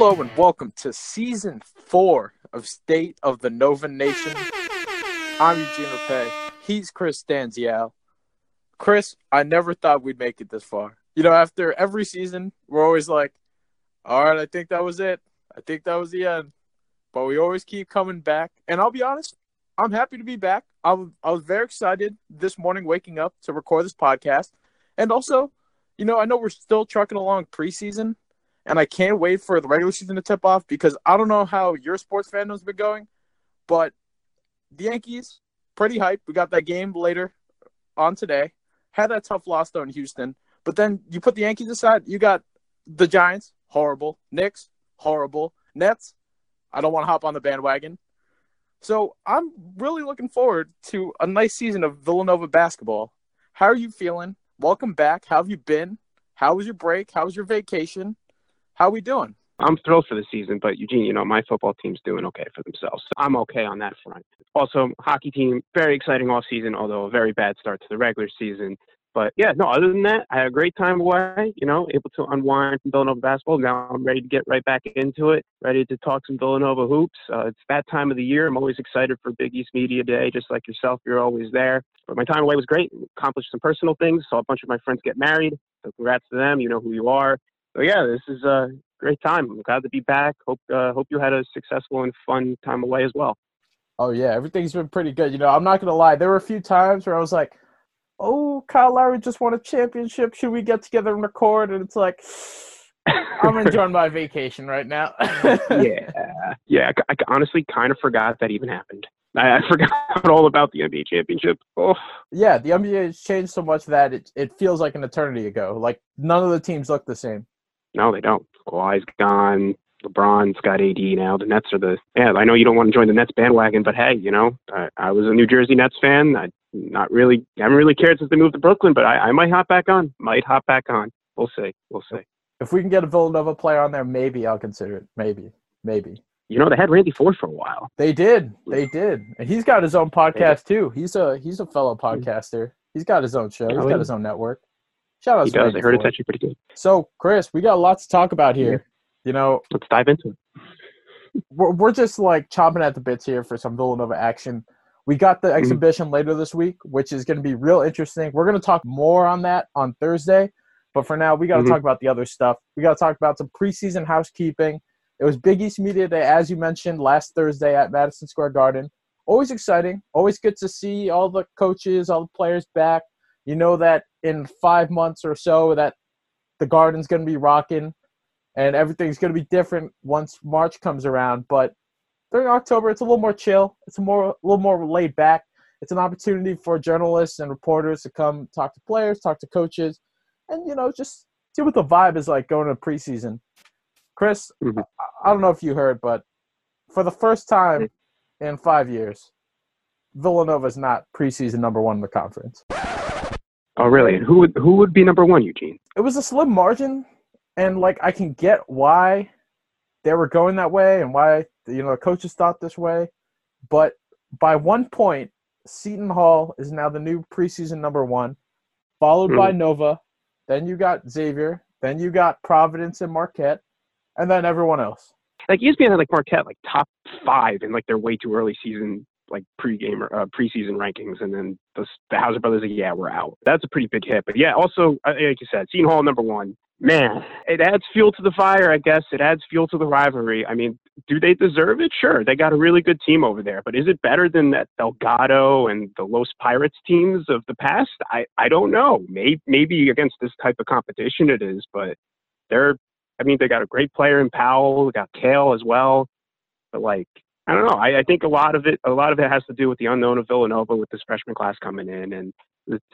Hello and welcome to season four of State of the Nova Nation. I'm Eugene Rapay. He's Chris Stanzial. Chris, I never thought we'd make it this far. You know, after every season, we're always like, all right, I think that was it. I think that was the end. But we always keep coming back. And I'll be honest, I'm happy to be back. I was, I was very excited this morning waking up to record this podcast. And also, you know, I know we're still trucking along preseason, and I can't wait for the regular season to tip off because I don't know how your sports fandom's been going, but the Yankees, pretty hype. We got that game later on today. Had that tough loss though in Houston, but then you put the Yankees aside, you got the Giants, horrible. Knicks, horrible. Nets, I don't want to hop on the bandwagon. So I'm really looking forward to a nice season of Villanova basketball. How are you feeling? Welcome back. How have you been? How was your break? How was your vacation? How are we doing? I'm thrilled for the season, but Eugene, you know, my football team's doing okay for themselves. So I'm okay on that front. Also, hockey team, very exciting off season, although a very bad start to the regular season. But yeah, no, other than that, I had a great time away, you know, able to unwind from Villanova basketball. Now I'm ready to get right back into it, ready to talk some Villanova hoops. Uh, it's that time of the year. I'm always excited for Big East Media Day, just like yourself. You're always there. But my time away was great. Accomplished some personal things. Saw a bunch of my friends get married. So congrats to them. You know who you are. So yeah, this is a great time. I'm glad to be back. Hope uh, hope you had a successful and fun time away as well. Oh yeah, everything's been pretty good. You know, I'm not gonna lie. There were a few times where I was like, "Oh, Kyle Lowry just won a championship. Should we get together and record?" And it's like, I'm enjoying my vacation right now. yeah, yeah. I, I honestly kind of forgot that even happened. I, I forgot all about the NBA championship. Oh. Yeah, the NBA has changed so much that it it feels like an eternity ago. Like none of the teams look the same. No, they don't. Kawhi's gone. LeBron's got AD now. The Nets are the yeah. I know you don't want to join the Nets bandwagon, but hey, you know, I, I was a New Jersey Nets fan. I not really, I haven't really cared since they moved to Brooklyn, but I, I might hop back on. Might hop back on. We'll see. We'll see. If we can get a Villanova player on there, maybe I'll consider it. Maybe, maybe. You know, they had Randy Foye for a while. They did. They did. And he's got his own podcast too. He's a he's a fellow podcaster. He's got his own show. He's got his own network. Shout out he does. I heard it's actually pretty good. So, Chris, we got lots to talk about here. You know, let's dive into it. We're, we're just like chopping at the bits here for some Villanova action. We got the mm-hmm. exhibition mm-hmm. later this week, which is going to be real interesting. We're going to talk more on that on Thursday. But for now, we got to mm-hmm. talk about the other stuff. We got to talk about some preseason housekeeping. It was Big East Media Day, as you mentioned, last Thursday at Madison Square Garden. Always exciting. Always good to see all the coaches, all the players back. You know that in five months or so that the Garden's going to be rocking and everything's going to be different once March comes around. But during October, it's a little more chill. It's a more a little more laid back. It's an opportunity for journalists and reporters to come talk to players, talk to coaches, and you know just see what the vibe is like going to preseason. Chris, mm-hmm. I don't know if you heard, but for the first time in five years, Villanova is not preseason number one in the conference. Oh, really? And who would who would be number one, Eugene? It was a slim margin and like I can get why they were going that way and why you know the coaches thought this way, but by one point, Seton Hall is now the new preseason number one, followed mm. by hmm. Nova. Then you got Xavier. Then you got Providence and Marquette, and then everyone else. Like ESPN had like Marquette like top five in like their way too early season like pregame uh, preseason rankings, and then the, the Hauser brothers yeah, we're out. That's a pretty big hit. But yeah, also uh, like you said, Seton Hall number one man, it adds fuel to the fire, I guess. It adds fuel to the rivalry. I mean, do they deserve it? Sure. They got a really good team over there, but is it better than that Delgado and the Los Pirates teams of the past? I, I don't know. Maybe, maybe against this type of competition it is, but they're, I mean, they got a great player in Powell, they got Cale as well. But like, I don't know. I, I think a lot of it, a lot of it has to do with the unknown of Villanova with this freshman class coming in and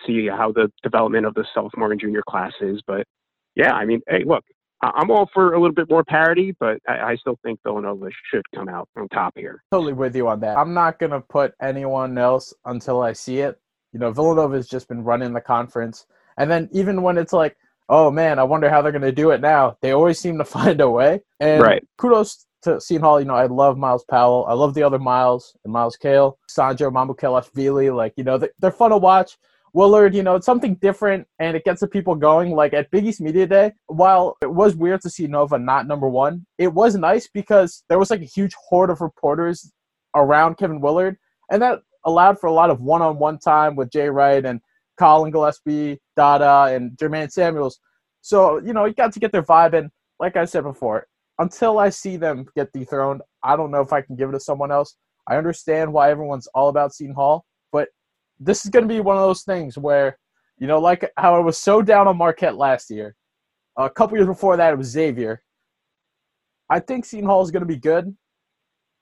see how the development of the sophomore and junior class is. But yeah, I mean, hey, look, I'm all for a little bit more parity, but I, I, still think Villanova should come out on top here. Totally with you on that. I'm not going to put anyone else until I see it. You know, Villanova has just been running the conference. And then even when it's like, oh man, I wonder how they're going to do it now, they always seem to find a way. And right. kudos to Seton Hall. You know, I love Myles Powell. I love the other Myles and Myles Cale, Sandro Mamukelashvili. Like, you know, they're fun to watch Willard, you know, it's something different and it gets the people going. Like at Big East Media Day, while it was weird to see Nova not number one, it was nice because there was like a huge horde of reporters around Kevin Willard, and that allowed for a lot of one on one time with Jay Wright and Collin Gillespie, Dada, and Jermaine Samuels. So, you know, you got to get their vibe. And like I said before, until I see them get dethroned, I don't know if I can give it to someone else. I understand why everyone's all about Seton Hall, but this is going to be one of those things where, you know, like how I was so down on Marquette last year. A couple years before that, it was Xavier. I think Seton Hall is going to be good,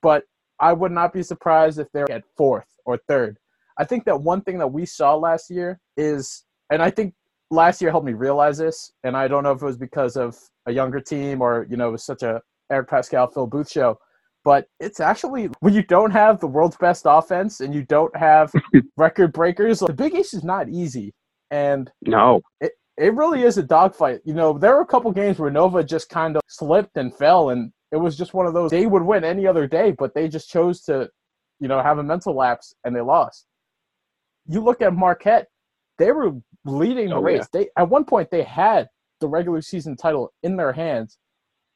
but I would not be surprised if they're at fourth or third. I think that one thing that we saw last year is, and I think last year helped me realize this, and I don't know if it was because of a younger team or you know it was such a Eric Paschall Phil Booth show, but it's actually when you don't have the world's best offense and you don't have record breakers, the Big East is not easy, and no, it it really is a dogfight. You know, there were a couple games where Nova just kind of slipped and fell, and it was just one of those. They would win any other day, but they just chose to, you know, have a mental lapse and they lost. You look at Marquette; they were leading the Oh, race. yeah. They at one point they had the regular season title in their hands.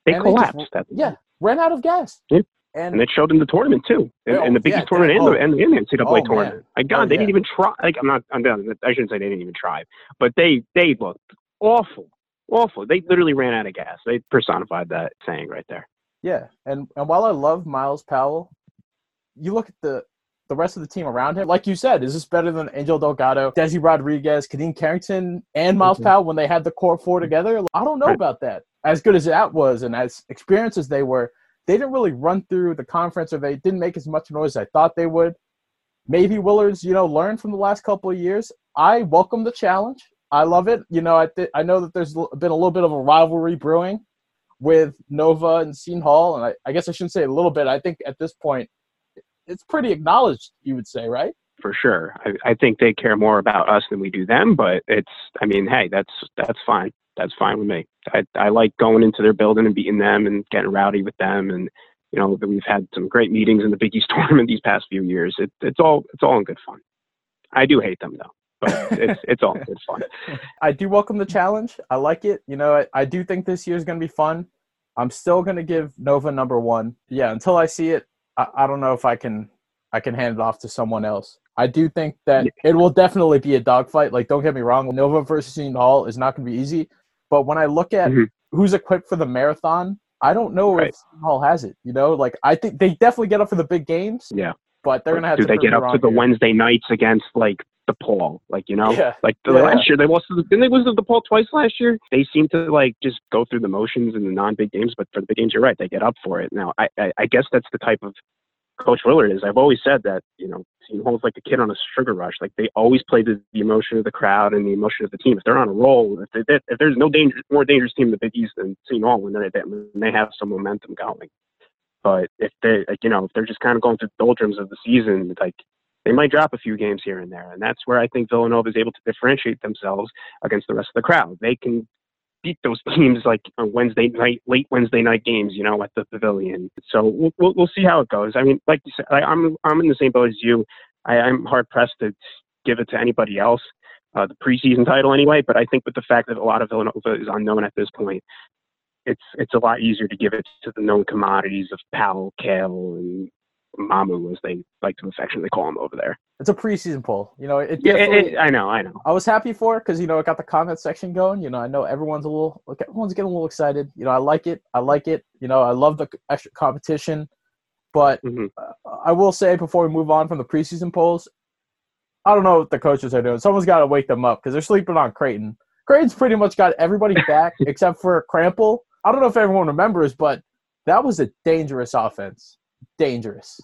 they And they just- collapsed. That- Yeah, ran out of gas. Yeah. And, and it showed in the tournament too, in, Yeah, in the oh, Big yeah, tournament and, oh. the, and the NCAA Oh, man. tournament. My oh, God, Oh, they yeah. didn't even try. Like I'm not, I'm done. I shouldn't say they didn't even try, but they they looked awful, awful. They literally ran out of gas. They personified that saying right there. Yeah, and and while I love Myles Powell, you look at the the rest of the team around him. Like you said, is this better than Angel Delgado, Desi Rodriguez, Khadeen Carrington, and Myles Mhm. Powell when they had the core four together? I don't know Right. about that. As good as that was, and as experienced as they were, they didn't really run through the conference, or they didn't make as much noise as I thought they would. Maybe Willard's, you know, learned from the last couple of years. I welcome the challenge. I love it. You know, I th- I know that there's been a little bit of a rivalry brewing with Nova and Seton Hall, and I, I guess I shouldn't say a little bit. I think at this point, it's pretty acknowledged. You would say, right? for sure. I, I think they care more about us than we do them, but it's, I mean, hey, that's that's fine. That's fine with me. I, I like going into their building and beating them and getting rowdy with them, and you know, we've had some great meetings in the Big East tournament these past few years. It, it's all it's all in good fun. I do hate them though, but it's it's all good fun. I do welcome the challenge. I like it. You know, I, I do think this year's going to be fun. I'm still going to give Nova number one. Yeah, until I see it, I, I don't know if I can I can hand it off to someone else. I do think that it will definitely be a dogfight. Like, don't get me wrong, Nova versus Seton Hall is not going to be easy. But when I look at Mhm. who's equipped for the marathon, I don't know Right. if Seton Hall has it. You know, like I think they definitely get up for the big games, Yeah. but they're going to have do to they get up to the here. Wednesday nights against like DePaul? Like you know, Yeah. like the Yeah. last year they lost to the, didn't they lose to DePaul twice last year? They seem to like just go through the motions in the non-big games, but for the big games, you're right, they get up for it. Now, I I, I guess that's the type of Coach Willard is. I've always said that you know Seton Hall's like a kid on a sugar rush. Like they always play the, the emotion of the crowd and the emotion of the team. If they're on a roll, if, they, if there's no danger, more dangerous team in the Big East than Seton Hall when they when they have some momentum going. But if they, like, you know, if they're just kind of going through the doldrums of the season, like they might drop a few games here and there, and that's where I think Villanova is able to differentiate themselves against the rest of the crowd. They can beat those teams like on Wednesday night, late Wednesday night games, you know, at the Pavilion. So we'll we'll, we'll see how it goes. I mean, like you said, I, I'm I'm in the same boat as you. I, I'm hard pressed to give it to anybody else. Uh, the preseason title anyway, but I think with the fact that a lot of Villanova is unknown at this point, it's it's a lot easier to give it to the known commodities of Powell, Cale, and Mamu, as they like to affectionately call him over there. It's a preseason poll. You know, it Yeah, it- it- I know, I know. I was happy for it because you know it got the comment section going. You know, I know everyone's a little, everyone's getting a little excited. You know, I like it. I like it. You know, I love the extra competition. But Mhm. uh, I will say before we move on from the preseason polls, I don't know what the coaches are doing. Someone's got to wake them up because they're sleeping on Creighton. Creighton's pretty much got everybody back except for Krampelj. I don't know if everyone remembers, but that was a dangerous offense. Dangerous.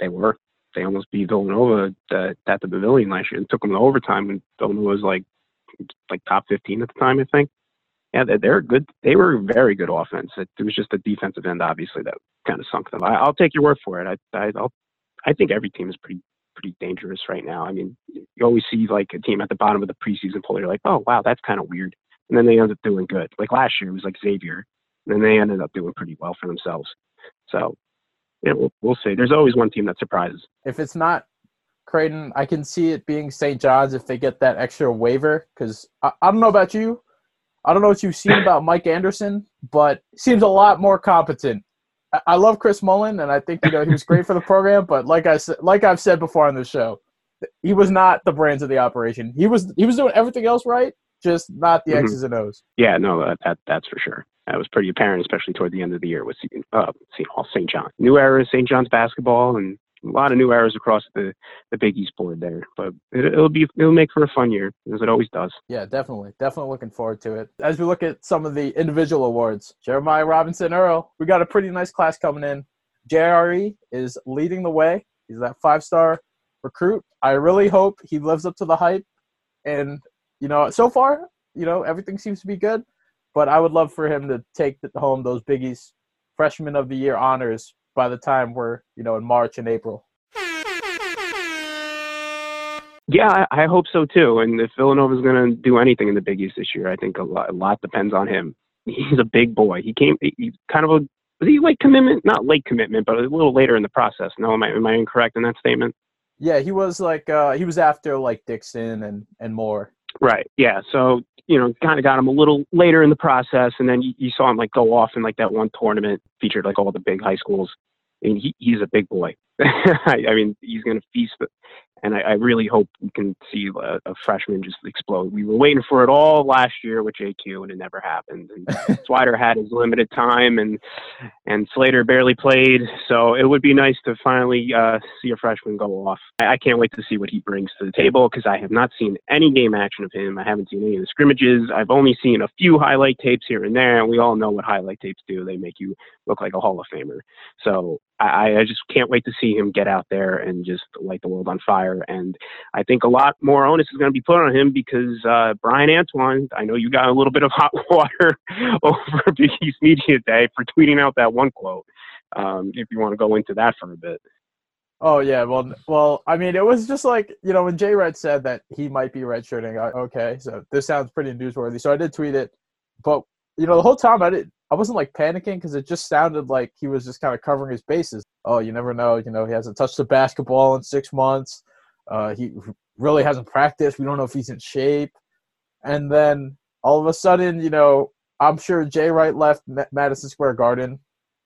They were. They almost beat Villanova at, at the Pavilion last year and took them to overtime. And Villanova was like like top 15 at the time, I think. Yeah, they're, good. They were very good offense. It, was just the defensive end, obviously, that kind of sunk them. I, I'll take your word for it. I, I, I'll, I think every team is pretty pretty dangerous right now. I mean, you always see like a team at the bottom of the preseason poll. You're like, oh wow, that's kind of weird, and then they end up doing good. Like last year, it was like Xavier, and then they ended up doing pretty well for themselves. So, yeah, we'll, we'll see. There's always one team that surprises. If it's not Creighton, I can see it being St. John's if they get that extra waiver. Because I, I don't know about you, I don't know what you've seen about Mike Anderson, but seems a lot more competent. I, I love Chris Mullin, and I think you know he was great for the program. But like I said, like I've said before on the show, he was not the brains of the operation. He was he was doing everything else right, just not the Mhm. X's and O's. Yeah, no, that, that that's for sure. That was pretty apparent, especially toward the end of the year with St. uh, St. John. New era St. John's basketball, and a lot of new eras across the the Big East board there. But it, it'll be it'll make for a fun year, as it always does. Yeah, definitely. Definitely looking forward to it. As we look at some of the individual awards, Jeremiah Robinson Earl, we got a pretty nice class coming in. JRE is leading the way. He's that five star recruit. I really hope he lives up to the hype. And, you know, so far, you know, everything seems to be good. But I would love for him to take home those biggies, Freshman of the Year honors by the time we're, you know, in March and April. Yeah, I, hope so too. And if Villanova's going to do anything in the Big East this year, I think a lot, a lot depends on him. He's a big boy. He came. He, he's kind of a was he late commitment? Not late commitment, but a little later in the process. No, am I am I incorrect in that statement? Yeah, he was like uh he was after like Dixon and and more. Right. Yeah. So you know, kind of got him a little later in the process, and then you, you saw him like go off in like that one tournament featured like all the big high schools. And he, he's a big boy. I, I mean, he's going to feast. And I, I really hope we can see a, a freshman just explode. We were waiting for it all last year with JQ, and it never happened. And Swider had his limited time, and and Slater barely played. So it would be nice to finally uh, see a freshman go off. I, I can't wait to see what he brings to the table because I have not seen any game action of him. I haven't seen any of the scrimmages. I've only seen a few highlight tapes here and there, and we all know what highlight tapes do. They make you look like a Hall of Famer. So I, I just can't wait to see him get out there and just light the world on fire. And I think a lot more onus is going to be put on him because uh, Bryan Antoine, I know you got a little bit of hot water over Big East Media Day for tweeting out that one quote. Um, if you want to go into that for a bit. Oh yeah, well, well, I mean, it was just like you know when Jay Wright said that he might be redshirting. I, okay, so this sounds pretty newsworthy. So I did tweet it, but you know the whole time I did I wasn't like panicking because it just sounded like he was just kind of covering his bases. Oh, you never know. You know he hasn't touched the basketball in six months. Uh, he really hasn't practiced. We don't know if he's in shape. And then all of a sudden, you know, I'm sure Jay Wright left Madison Square Garden.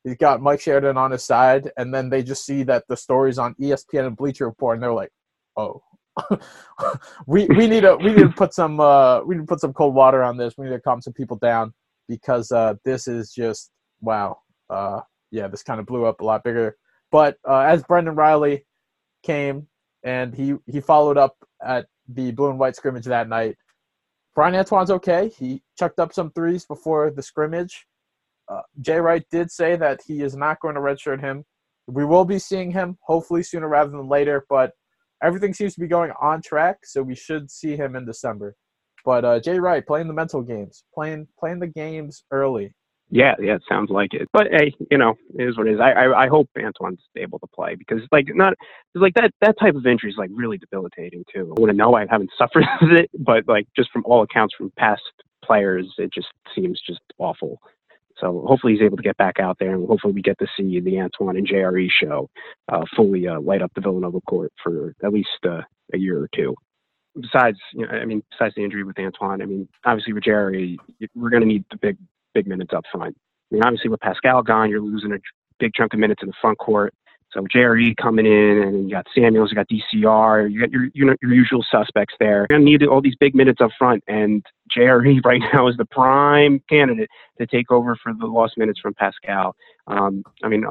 He's got Mike Sheridan on his side, and then they just see that the stories on ESPN and Bleacher Report, and they're like, "Oh, we we need to we need to put some uh, we need to put some cold water on this. We need to calm some people down because uh, this is just wow. Uh, yeah, this kind of blew up a lot bigger. But uh, as Brendan Riley came and he he followed up at the blue and white scrimmage that night. Bryan Antoine's okay. He chucked up some threes before the scrimmage. Uh, Jay Wright did say that he is not going to redshirt him. We will be seeing him hopefully sooner rather than later, but everything seems to be going on track, so we should see him in December. But uh, Jay Wright playing the mental games, playing playing the games early. Yeah, yeah, it sounds like it. But hey, you know, it is what it is. I I, I hope Antoine's able to play because like not because like that that type of injury is like really debilitating too. I wouldn't know I haven't suffered it, but like just from all accounts from past players, it just seems just awful. So hopefully he's able to get back out there, and hopefully we get to see the Antoine and JRE show uh, fully uh, light up the Villanova court for at least uh, a year or two. Besides, you know, I mean, besides the injury with Antoine, I mean, obviously with Jerry, we're going to need the big big minutes up front. I mean, obviously with Paschall gone, you're losing a big chunk of minutes in the front court. So Jerry coming in, and you got Samuels, you got DCR, you got your your usual suspects there. You're gonna need all these big minutes up front, and JRE right now is the prime candidate to take over for the lost minutes from Paschall. Um, I mean,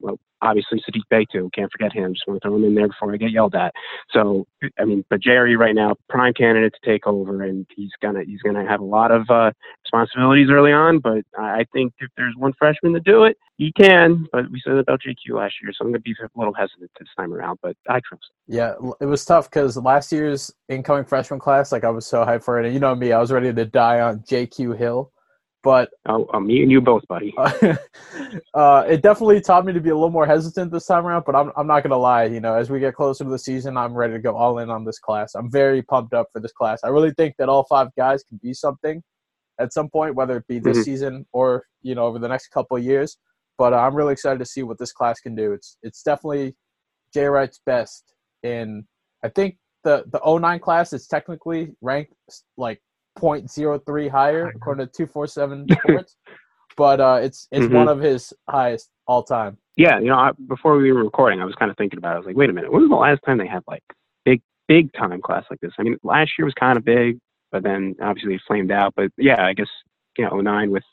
well, obviously Saddiq Bey too. Can't forget him. Just want to throw him in there before I get yelled at. So I mean, but JRE right now, prime candidate to take over, and he's gonna he's gonna have a lot of uh, responsibilities early on. But I think if there's one freshman to do it, he can. But we said about JQ last year, so I'm gonna be a little hesitant this time around. But I trust. Yeah, it was tough because last year's incoming freshman class, like I was so hyped for it, and you know me, I was ready to die on JQ Hill. But oh, uh, me and you both, buddy. uh, it definitely taught me to be a little more hesitant this time around. But I'm I'm not gonna lie, you know, as we get closer to the season, I'm ready to go all in on this class. I'm very pumped up for this class. I really think that all five guys can be something at some point, whether it be this Mhm. season or you know over the next couple of years. But uh, I'm really excited to see what this class can do. It's it's definitely Jay Wright's best in I think the the 09 class is technically ranked like 0.03 higher according to 247 sports, but uh, it's it's Mhm. one of his highest all time. Yeah, you know, I, before we were recording, I was kind of thinking about. it. I was like, wait a minute, when was the last time they had like big, big time class like this? I mean, last year was kind of big, but then obviously it flamed out. But yeah, I guess you know, 09 with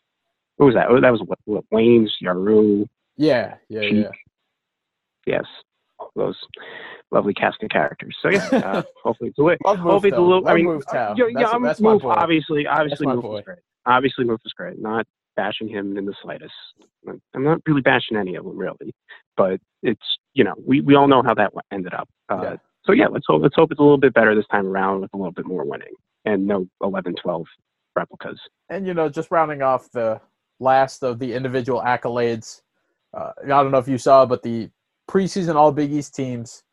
what was that? Oh, that was what, what Wayns, Yarou, Yeah, yeah, Cheek. yeah. yes, those lovely cast of characters. So yeah, uh, hopefully it's a little. Hopefully it's a little. I mean, Move yeah, yeah, I'm that's Move, obviously, obviously my Move boy. great. Obviously Move was great. Not bashing him in the slightest. I'm- I'm not really bashing any of them really, but it's you know we, we all know how that ended up. Uh, Yeah. So yeah, let's hope let's hope it's a little bit better this time around with a little bit more winning and no 11, 12 replicas. And you know, just rounding off the last of the individual accolades. Uh, I don't know if you saw, but the preseason All Big East teams.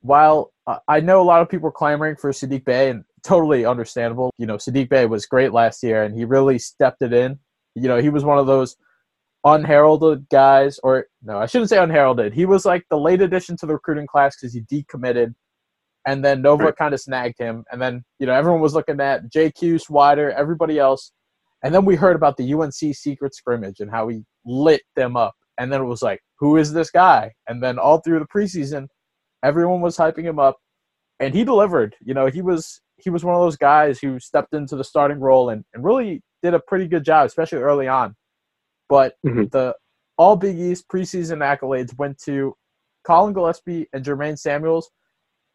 While uh, I know a lot of people are clamoring for Saddiq Bey, and totally understandable. You know, Saddiq Bey was great last year, and he really stepped it in. You know, he was one of those unheralded guys, or no, I shouldn't say unheralded. He was like the late addition to the recruiting class because he decommitted, and then Nova Right. kind of snagged him, and then you know everyone was looking at JQ, Swider, everybody else, and then we heard about the UNC secret scrimmage and how he lit them up, and then it was like, who is this guy? And then all through the preseason, everyone was hyping him up, and he delivered. You know, he was he was one of those guys who stepped into the starting role and, and really did a pretty good job, especially early on. But Mhm. the all Big East preseason accolades went to Collin Gillespie and Jermaine Samuels.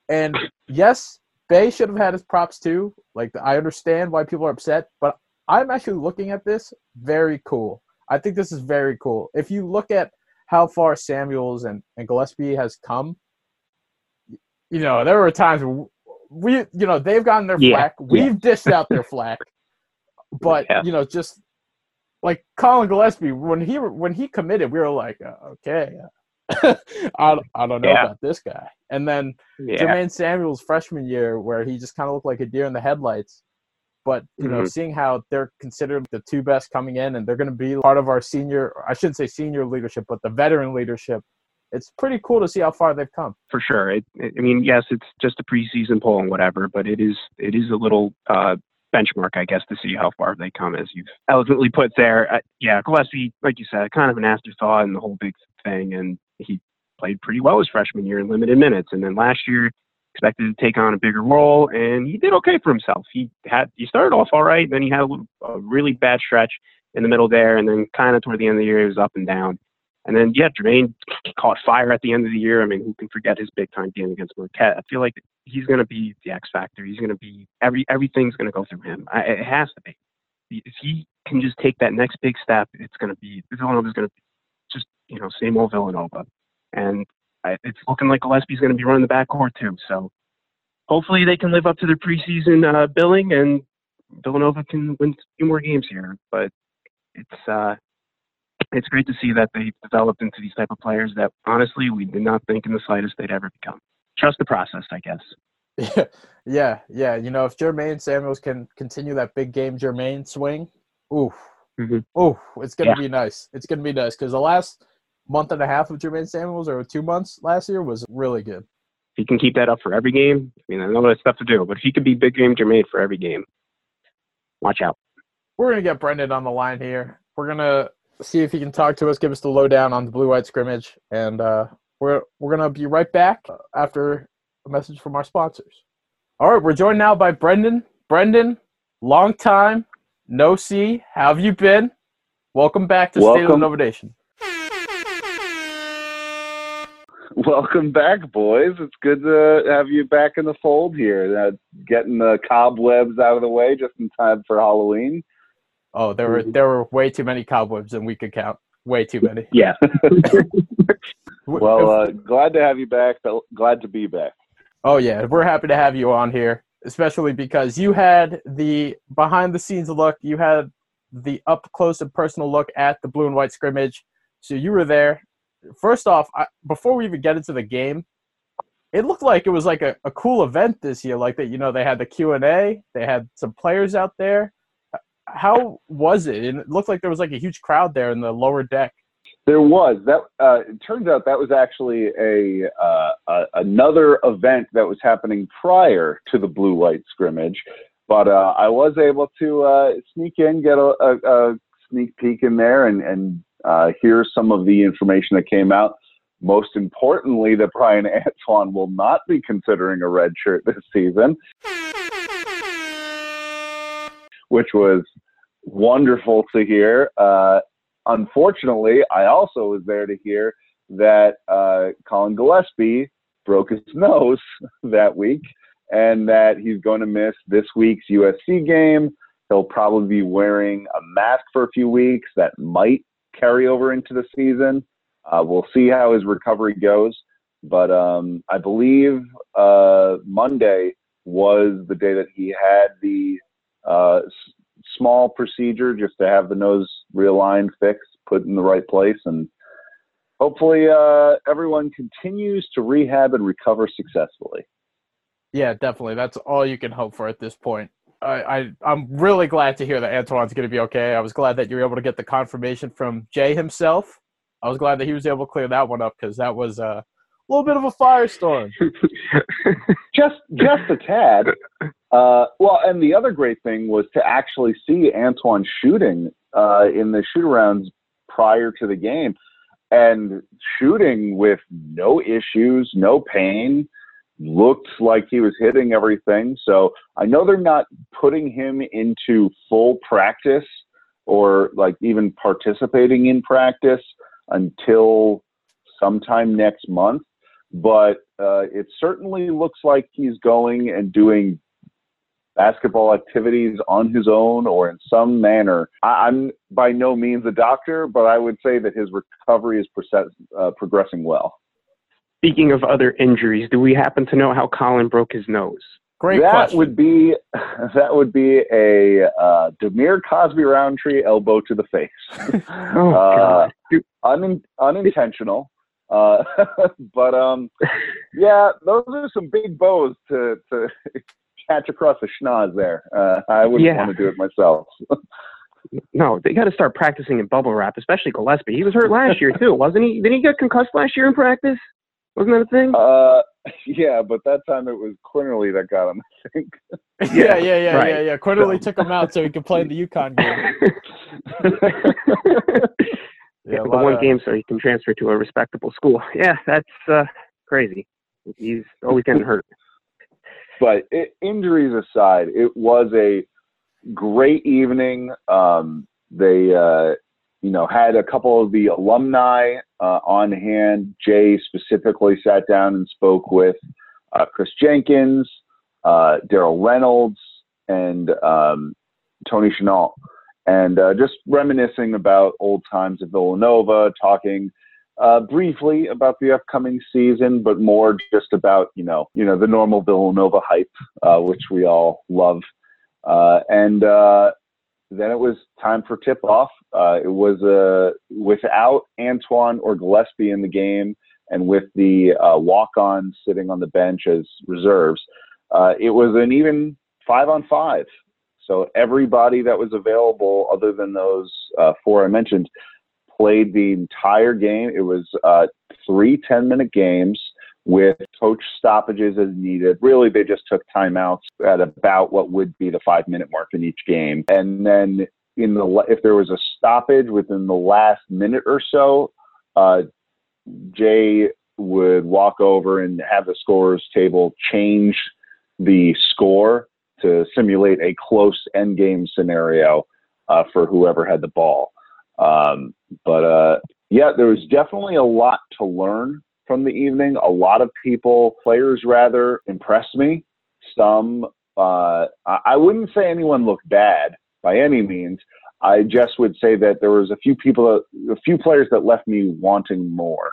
And yes, Bey should have had his props too. Like I understand why people are upset, but I'm actually looking at this very cool. I think this is very cool. If you look at how far Samuels and, and Gillespie has come, you know, there were times we, you know, they've gotten their Yeah, flack. We've dished out their flack. But, Yeah. you know, just like Collin Gillespie, when he when he committed, we were like, uh, okay, uh, I, don't- I don't know Yeah. about this guy. And then Yeah, Jermaine Samuel's freshman year, where he just kind of looked like a deer in the headlights. But you know, Mhm. seeing how they're considered the two best coming in, and they're going to be part of our senior, I shouldn't say senior leadership, but the veteran leadership. It's pretty cool to see how far they've come. for sure. It, it- I mean, yes, it's just a preseason poll and whatever, but it is it is a little uh, benchmark, I guess, to see how far they come, as you've eloquently put there. Uh, yeah, Gillespie, like you said, kind of an afterthought in the whole big thing, and he played pretty well his freshman year in limited minutes, and then last year expected to take on a bigger role, and he did okay for himself. He had he started off all right, then he had a, a really bad stretch in the middle there, and then kind of toward the end of the year, he was up and down. And then, yeah, Jermaine caught fire at the end of the year. I mean, who can forget his big time game against Marquette? I feel like he's going to be the X factor. He's going to be every everything's going to go through him. I, it has to be. If he can just take that next big step, it's going to be Villanova's going to just you know same old Villanova, and it's looking like Gillespie's going to be running the backcourt too. So hopefully they can live up to their preseason uh, billing and Villanova can win a few more games here. But it's uh, it's great to see that they've developed into these type of players that honestly we did not think in the slightest they'd ever become. Trust the process, I guess. Yeah, yeah, yeah. You know, if Jermaine Samuels can continue that big game Jermaine swing, oof, Mhm. oof, it's gonna Yeah. be nice. It's gonna be nice because the last month and a half of Jermaine Samuels or two months last year was really good. If he can keep that up for every game, I mean, I know that's tough to do, but if he could be big game Jermaine for every game, watch out. We're gonna get Brendan on the line here. We're gonna see if he can talk to us, give us the lowdown on the blue white scrimmage, and uh, we're we're gonna be right back after a message from our sponsors. All right, we're joined now by Brendan. Brendan, long time no see. How have you been? Welcome back to State of the Welcome. Nova Nation. Welcome back, boys. It's good to have you back in the fold here. Uh, getting the cobwebs out of the way just in time for Halloween. Oh, there were there were way too many cobwebs than we could count. Way too many. Yeah. Well, uh, glad to have you back. But glad to be back. Oh yeah, we're happy to have you on here, especially because you had the behind the scenes look, you had the up close and personal look at the blue and white scrimmage. So you were there. First off, I, before we even get into the game, it looked like it was like a, a cool event this year. Like that, you know, they had the Q and A, they had some players out there. How was it? And it looked like there was like a huge crowd there in the lower deck. There was that. Uh, it turns out that was actually a, uh, a another event that was happening prior to the blue white scrimmage, but uh, I was able to uh, sneak in, get a, a, a, sneak peek in there, and and uh, hear some of the information that came out. Most importantly, that Bryan Antoine will not be considering a red shirt this season, which was wonderful to hear. Uh, unfortunately, I also was there to hear that uh, Collin Gillespie broke his nose that week and that he's going to miss this week's USC game. He'll probably be wearing a mask for a few weeks. That might carry over into the season. Uh, we'll see how his recovery goes. But um, I believe uh, Monday was the day that he had the uh, small procedure just to have the nose realigned, fixed, put in the right place, and hopefully uh, everyone continues to rehab and recover successfully. Yeah, definitely. That's all you can hope for at this point. I, I am really glad to hear that Antoine's going to be okay. I was glad that you were able to get the confirmation from Jay himself. I was glad that he was able to clear that one up because that was a little bit of a firestorm. just just a tad. Uh, well, and the other great thing was to actually see Antoine shooting uh, in the shoot arounds prior to the game and shooting with no issues, no pain. Looked like he was hitting everything. So I know they're not putting him into full practice or like even participating in practice until sometime next month. But uh, it certainly looks like he's going and doing basketball activities on his own or in some manner. I, am by no means a doctor, but I would say that his recovery is uh, progressing well. Speaking of other injuries, do we happen to know how Collin broke his nose? Great that question. would be that would be a uh, Dhamir Cosby Roundtree elbow to the face. oh God! Uh, un- unintentional. Uh, but um, yeah, those are some big bows to to catch across the schnoz there. Uh, I wouldn't yeah. want to do it myself. no, they got to start practicing in bubble wrap, especially Gillespie. He was hurt last year too, wasn't he? Didn't he get concussed last year in practice? Wasn't that a thing? Uh, yeah, but that time it was Quinerly that got him. I think. yeah, yeah, yeah, right. yeah, yeah. Quinerly so. took him out so he could play in the UConn game. yeah, the one of... game so he can transfer to a respectable school. Yeah, that's uh, crazy. He's always getting hurt. But it, injuries aside, it was a great evening. Um, they, uh, you know, had a couple of the alumni uh, on hand. Jay specifically sat down and spoke with uh, Kris Jenkins, uh, Darryl Reynolds, and um, Tony Chennault, and uh, just reminiscing about old times at Villanova, talking uh, briefly about the upcoming season, but more just about you know you know the normal Villanova hype, uh, which we all love. And then it was time for tip off. Uh, it was uh, without Antoine or Gillespie in the game, and with the walk on sitting on the bench as reserves. it was an even five on five. So everybody that was available, other than those four I mentioned, played the entire game. It was uh, three 10 minute games with coach stoppages as needed. Really, they just took timeouts at about what would be the five minute mark in each game. And then in the if there was a stoppage within the last minute or so, uh, Jay would walk over and have the scorers table change the score to simulate a close end game scenario uh, for whoever had the ball. Um, but uh, yeah, there was definitely a lot to learn from the evening. A lot of people, players rather, impressed me. Some, uh, I wouldn't say anyone looked bad by any means. I just would say that there was a few people, a few players that left me wanting more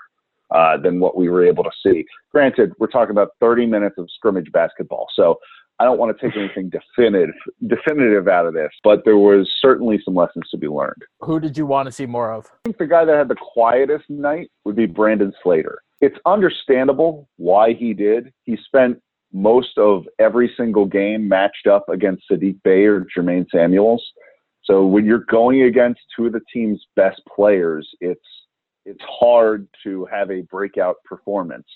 uh, than what we were able to see. Granted, we're talking about 30 minutes of scrimmage basketball, so I don't want to take anything definitive definitive out of this, but there was certainly some lessons to be learned. Who did you want to see more of? I think the guy that had the quietest night would be Brandon Slater. It's understandable why he did. He spent most of every single game matched up against Saddiq Bey or Jermaine Samuels. So when you're going against two of the team's best players, it's it's hard to have a breakout performance.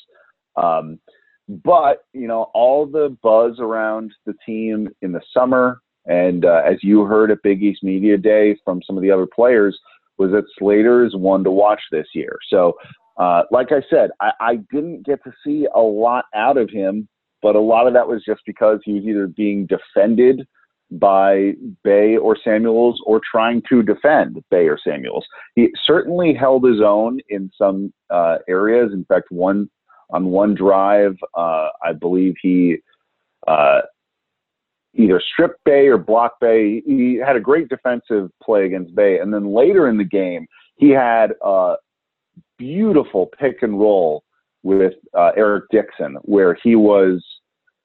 Um, but you know, all the buzz around the team in the summer, and uh, as you heard at Big East Media Day from some of the other players, was that Slater is one to watch this year. So, uh, like I said, I, I didn't get to see a lot out of him, but a lot of that was just because he was either being defended by Bey or Samuels or trying to defend Bey or Samuels. He certainly held his own in some uh, areas. In fact, one on one drive, uh, I believe he uh, either stripped Bey or blocked Bey. He had a great defensive play against Bey, and then later in the game, he had a beautiful pick and roll with uh, Eric Dixon, where he was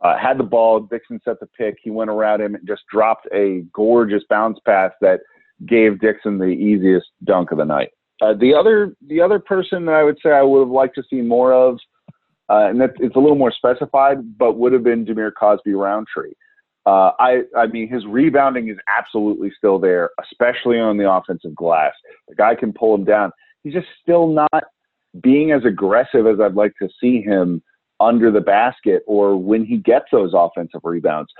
uh, had the ball. Dixon set the pick. He went around him and just dropped a gorgeous bounce pass that gave Dixon the easiest dunk of the night. Uh, the other the other person that I would say I would have liked to see more of, uh, and that it's a little more specified, but would have been Dhamir Cosby Roundtree. Uh, I I mean his rebounding is absolutely still there, especially on the offensive glass. The guy can pull him down. He's just still not being as aggressive as I'd like to see him under the basket or when he gets those offensive rebounds.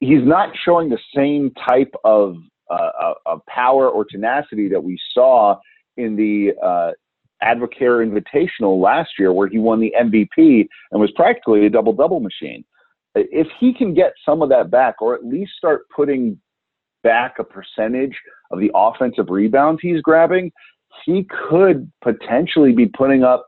He's not showing the same type of, uh, uh of power or tenacity that we saw in the uh, Advocare Invitational last year, where he won the MVP and was practically a double double machine. If he can get some of that back, or at least start putting back a percentage of the offensive rebounds he's grabbing, he could potentially be putting up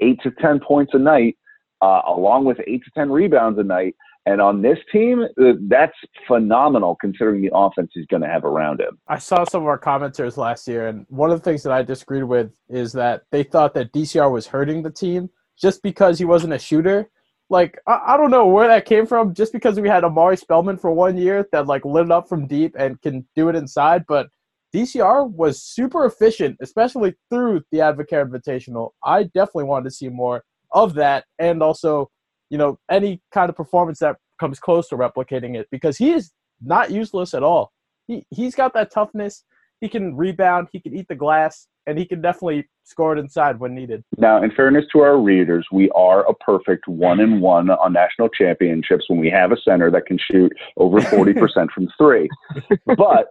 eight to 10 points a night uh, along with eight to 10 rebounds a night. And on this team, uh, that's phenomenal considering the offense he's going to have around him. I saw some of our commenters last year, and one of the things that I disagreed with is that they thought that DCR was hurting the team just because he wasn't a shooter. Like, I, I don't know where that came from, just because we had Omari Spellman for one year that, like, lit up from deep and can do it inside. But DCR was super efficient, especially through the Advocare Invitational. I definitely wanted to see more of that and also, you know, any kind of performance that comes close to replicating it because he is not useless at all. He he's got that toughness. He can rebound, he can eat the glass, and he can definitely score it inside when needed. Now, in fairness to our readers, we are a perfect one and one on national championships when we have a center that can shoot over 40% from three. But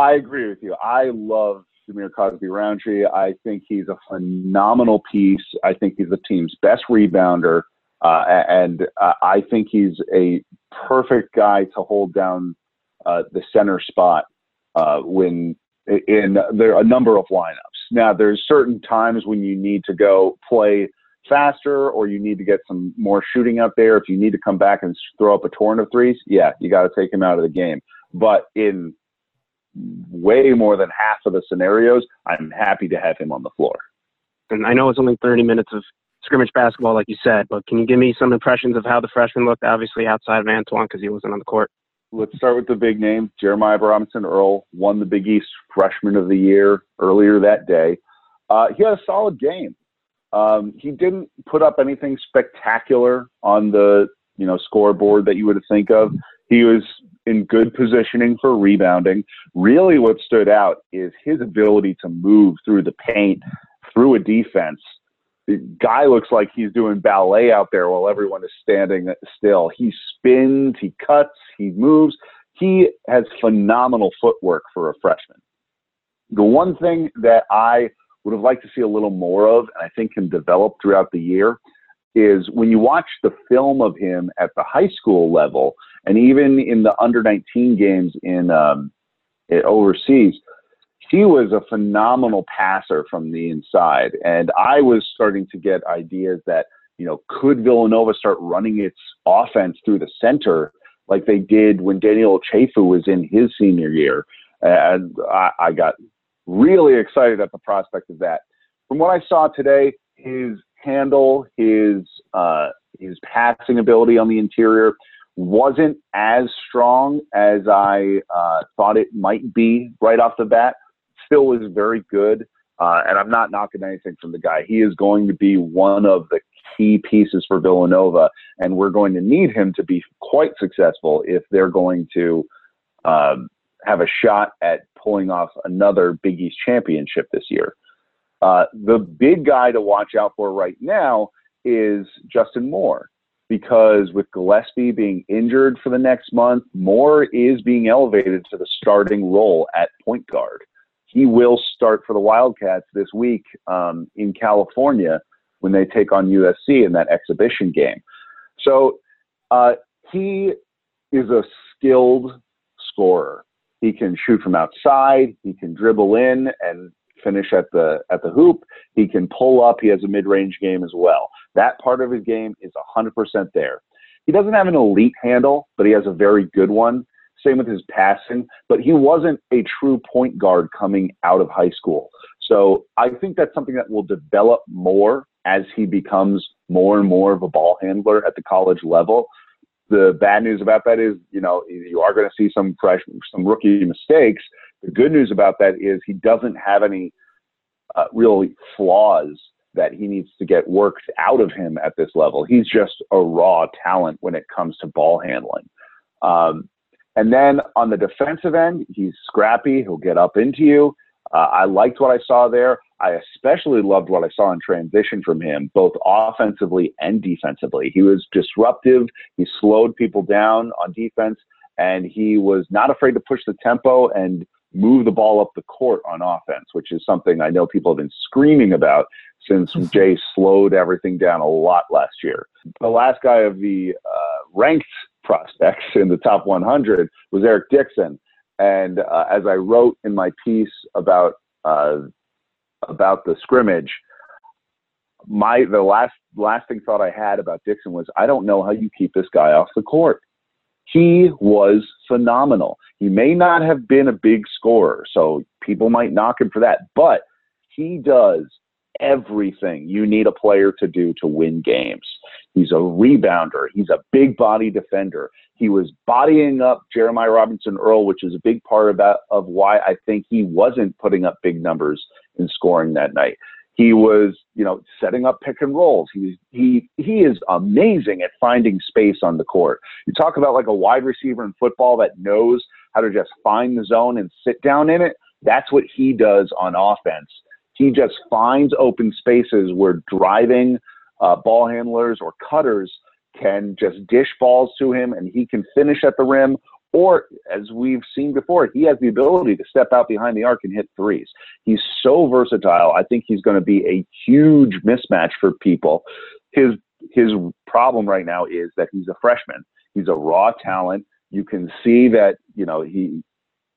I agree with you. I love Dhamir Cosby Roundtree. I think he's a phenomenal piece. I think he's the team's best rebounder. Uh, and uh, I think he's a perfect guy to hold down uh, the center spot uh, when in there a number of lineups. Now, there's certain times when you need to go play faster or you need to get some more shooting out there. If you need to come back and throw up a torrent of threes, yeah, you got to take him out of the game. But in way more than half of the scenarios, I'm happy to have him on the floor. And I know it's only 30 minutes of scrimmage basketball, like you said, but can you give me some impressions of how the freshman looked, obviously outside of Antoine because he wasn't on the court? Let's start with the big name. Jeremiah Robinson Earl won the Big East Freshman of the Year earlier that day. Uh, he had a solid game. Um, he didn't put up anything spectacular on the you know scoreboard that you would think of. He was in good positioning for rebounding. Really, what stood out is his ability to move through the paint, through a defense. The guy looks like he's doing ballet out there while everyone is standing still. He spins, he cuts, he moves. He has phenomenal footwork for a freshman. The one thing that I would have liked to see a little more of, and I think can develop throughout the year, is when you watch the film of him at the high school level, and even in the under 19 games in um, overseas, he was a phenomenal passer from the inside. And I was starting to get ideas that, you know, could Villanova start running its offense through the center like they did when Daniel Ochefu was in his senior year? And I, I got really excited at the prospect of that. From what I saw today, his handle, his uh, his passing ability on the interior wasn't as strong as I uh, thought it might be right off the bat. Still was very good, uh, and I'm not knocking anything from the guy. He is going to be one of the key pieces for Villanova, and we're going to need him to be quite successful if they're going to um, have a shot at pulling off another Big East championship this year. Uh, the big guy to watch out for right now is Justin Moore because with Gillespie being injured for the next month, Moore is being elevated to the starting role at point guard. He will start for the Wildcats this week um, in California when they take on USC in that exhibition game. So uh, he is a skilled scorer. He can shoot from outside. He can dribble in and finish at the at the hoop. He can pull up. He has a mid-range game as well. That part of his game is 100% there. He doesn't have an elite handle, but he has a very good one. Same with his passing, but he wasn't a true point guard coming out of high school. So I think that's something that will develop more as he becomes more and more of a ball handler at the college level. The bad news about that is, you know, you are going to see some fresh, some rookie mistakes. The good news about that is he doesn't have any uh, real flaws that he needs to get worked out of him at this level. He's just a raw talent when it comes to ball handling. Um, and then on the defensive end, he's scrappy. He'll get up into you. Uh, I liked what I saw there. I especially loved what I saw in transition from him, both offensively and defensively. He was disruptive. He slowed people down on defense, and he was not afraid to push the tempo and move the ball up the court on offense, which is something I know people have been screaming about since Jay slowed everything down a lot last year. The last guy of the uh, ranked prospects in the top 100 was Eric Dixon. And uh, as I wrote in my piece about uh, about the scrimmage, my the last lasting thought I had about Dixon was I don't know how you keep this guy off the court. He was phenomenal. He may not have been a big scorer, so people might knock him for that, but he does everything you need a player to do to win games. He's a rebounder. He's a big body defender. He was bodying up Jeremiah Robinson Earl, which is a big part of that of why I think he wasn't putting up big numbers in scoring that night. He was, you know, setting up pick and rolls. He he he is amazing at finding space on the court. You talk about like a wide receiver in football that knows how to just find the zone and sit down in it. That's what he does on offense. He just finds open spaces where driving uh, ball handlers or cutters can just dish balls to him and he can finish at the rim. Or, as we've seen before, he has the ability to step out behind the arc and hit threes. He's so versatile. I think he's going to be a huge mismatch for people. His his problem right now is that he's a freshman. He's a raw talent. You can see that you know he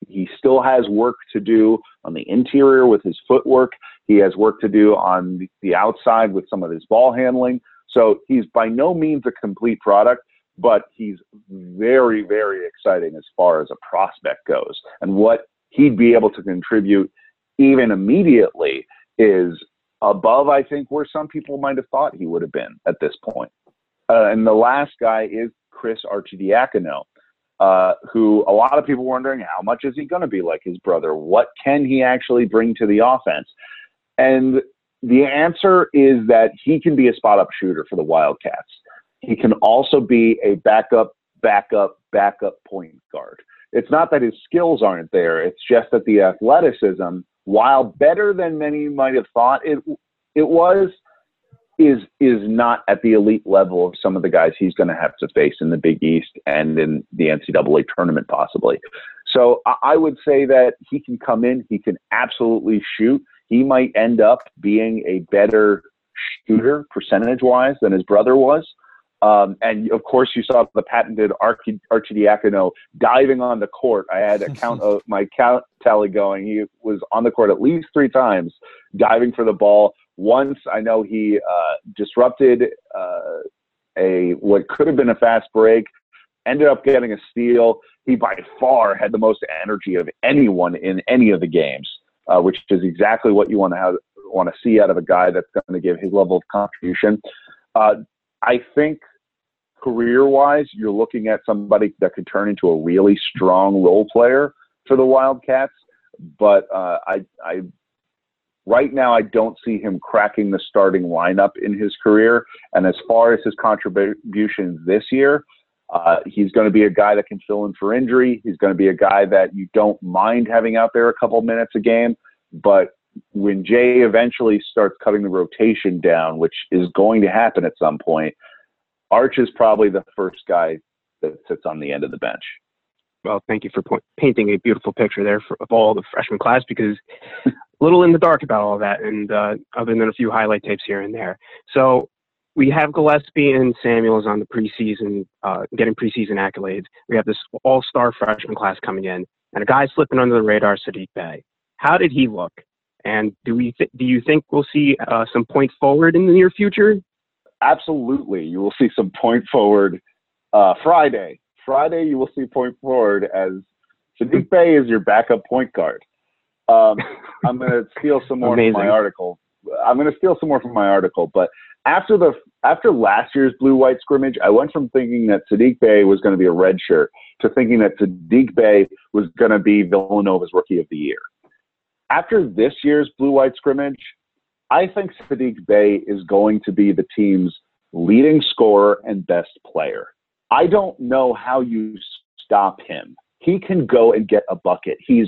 he still has work to do on the interior with his footwork. He has work to do on the outside with some of his ball handling. So he's by no means a complete product, but he's very, very exciting as far as a prospect goes. And what he'd be able to contribute even immediately is above, I think, where some people might have thought he would have been at this point. Uh, and the last guy is Chris Arcidiacono. Uh, who a lot of people wondering how much is he going to be like his brother? What can he actually bring to the offense? And the answer is that he can be a spot up shooter for the Wildcats. He can also be a backup, backup, backup point guard. It's not that his skills aren't there. It's just that the athleticism, while better than many might have thought it it was, is is not at the elite level of some of the guys he's going to have to face in the Big East and in the NCAA tournament possibly. So I would say that he can come in, he can absolutely shoot. He might end up being a better shooter percentage wise than his brother was. Um, and of course, you saw the patented Archie, Arcidiacono diving on the court. I had a count of my count tally going. He was on the court at least three times, diving for the ball. Once I know he uh, disrupted uh, a what could have been a fast break, ended up getting a steal. He by far had the most energy of anyone in any of the games, uh, which is exactly what you want to have want to see out of a guy that's going to give his level of contribution. Uh, I think career wise, you're looking at somebody that could turn into a really strong role player for the Wildcats. But uh, I, I right now, I don't see him cracking the starting lineup in his career. And as far as his contributions this year, uh, he's going to be a guy that can fill in for injury. He's going to be a guy that you don't mind having out there a couple minutes a game, but when Jay eventually starts cutting the rotation down, which is going to happen at some point, Arch is probably the first guy that sits on the end of the bench. Well, thank you for painting a beautiful picture there for, of all the freshman class because a little in the dark about all that, and uh, other than a few highlight tapes here and there. So we have Gillespie and Samuels on the preseason, uh, getting preseason accolades. We have this all-star freshman class coming in, and a guy slipping under the radar, Saddiq Bey. How did he look? And do we th- do you think we'll see uh, some point forward in the near future? Absolutely, you will see some point forward uh, Friday. Friday, you will see point forward as Saddiq Bey is your backup point guard. Um, I'm going to steal some more from my article. I'm going to steal some more from my article, but after the after last year's blue white scrimmage, I went from thinking that Saddiq Bey was going to be a red shirt to thinking that Saddiq Bey was going to be Villanova's rookie of the year. After this year's blue white scrimmage, I think Saddiq Bey is going to be the team's leading scorer and best player. I don't know how you stop him. He can go and get a bucket. He's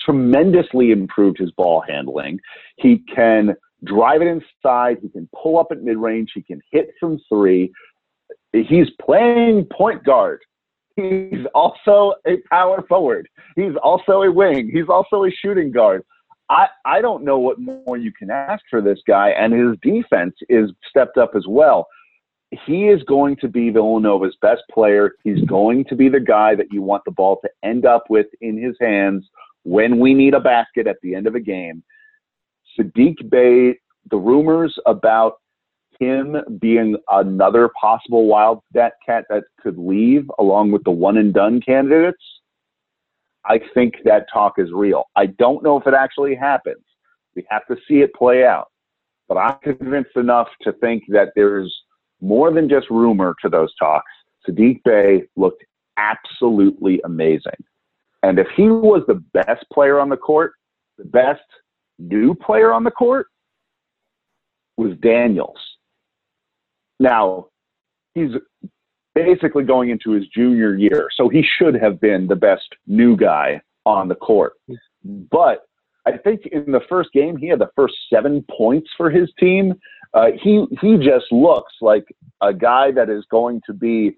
tremendously improved his ball handling. He can drive it inside. He can pull up at mid range. He can hit from three. He's playing point guard. He's also a power forward. He's also a wing. He's also a shooting guard. I, I don't know what more you can ask for this guy, and his defense is stepped up as well. He is going to be Villanova's best player. He's going to be the guy that you want the ball to end up with in his hands when we need a basket at the end of a game. Saddiq Bey, the rumors about him being another possible wildcat cat that could leave along with the one and done candidates, I think that talk is real. I don't know if it actually happens. We have to see it play out. But I'm convinced enough to think that there's more than just rumor to those talks. Saddiq Bey looked absolutely amazing. And if he was the best player on the court, the best new player on the court was Daniels. Now, he's basically going into his junior year, so he should have been the best new guy on the court. But I think in the first game, he had the first seven points for his team. Uh, he he just looks like a guy that is going to be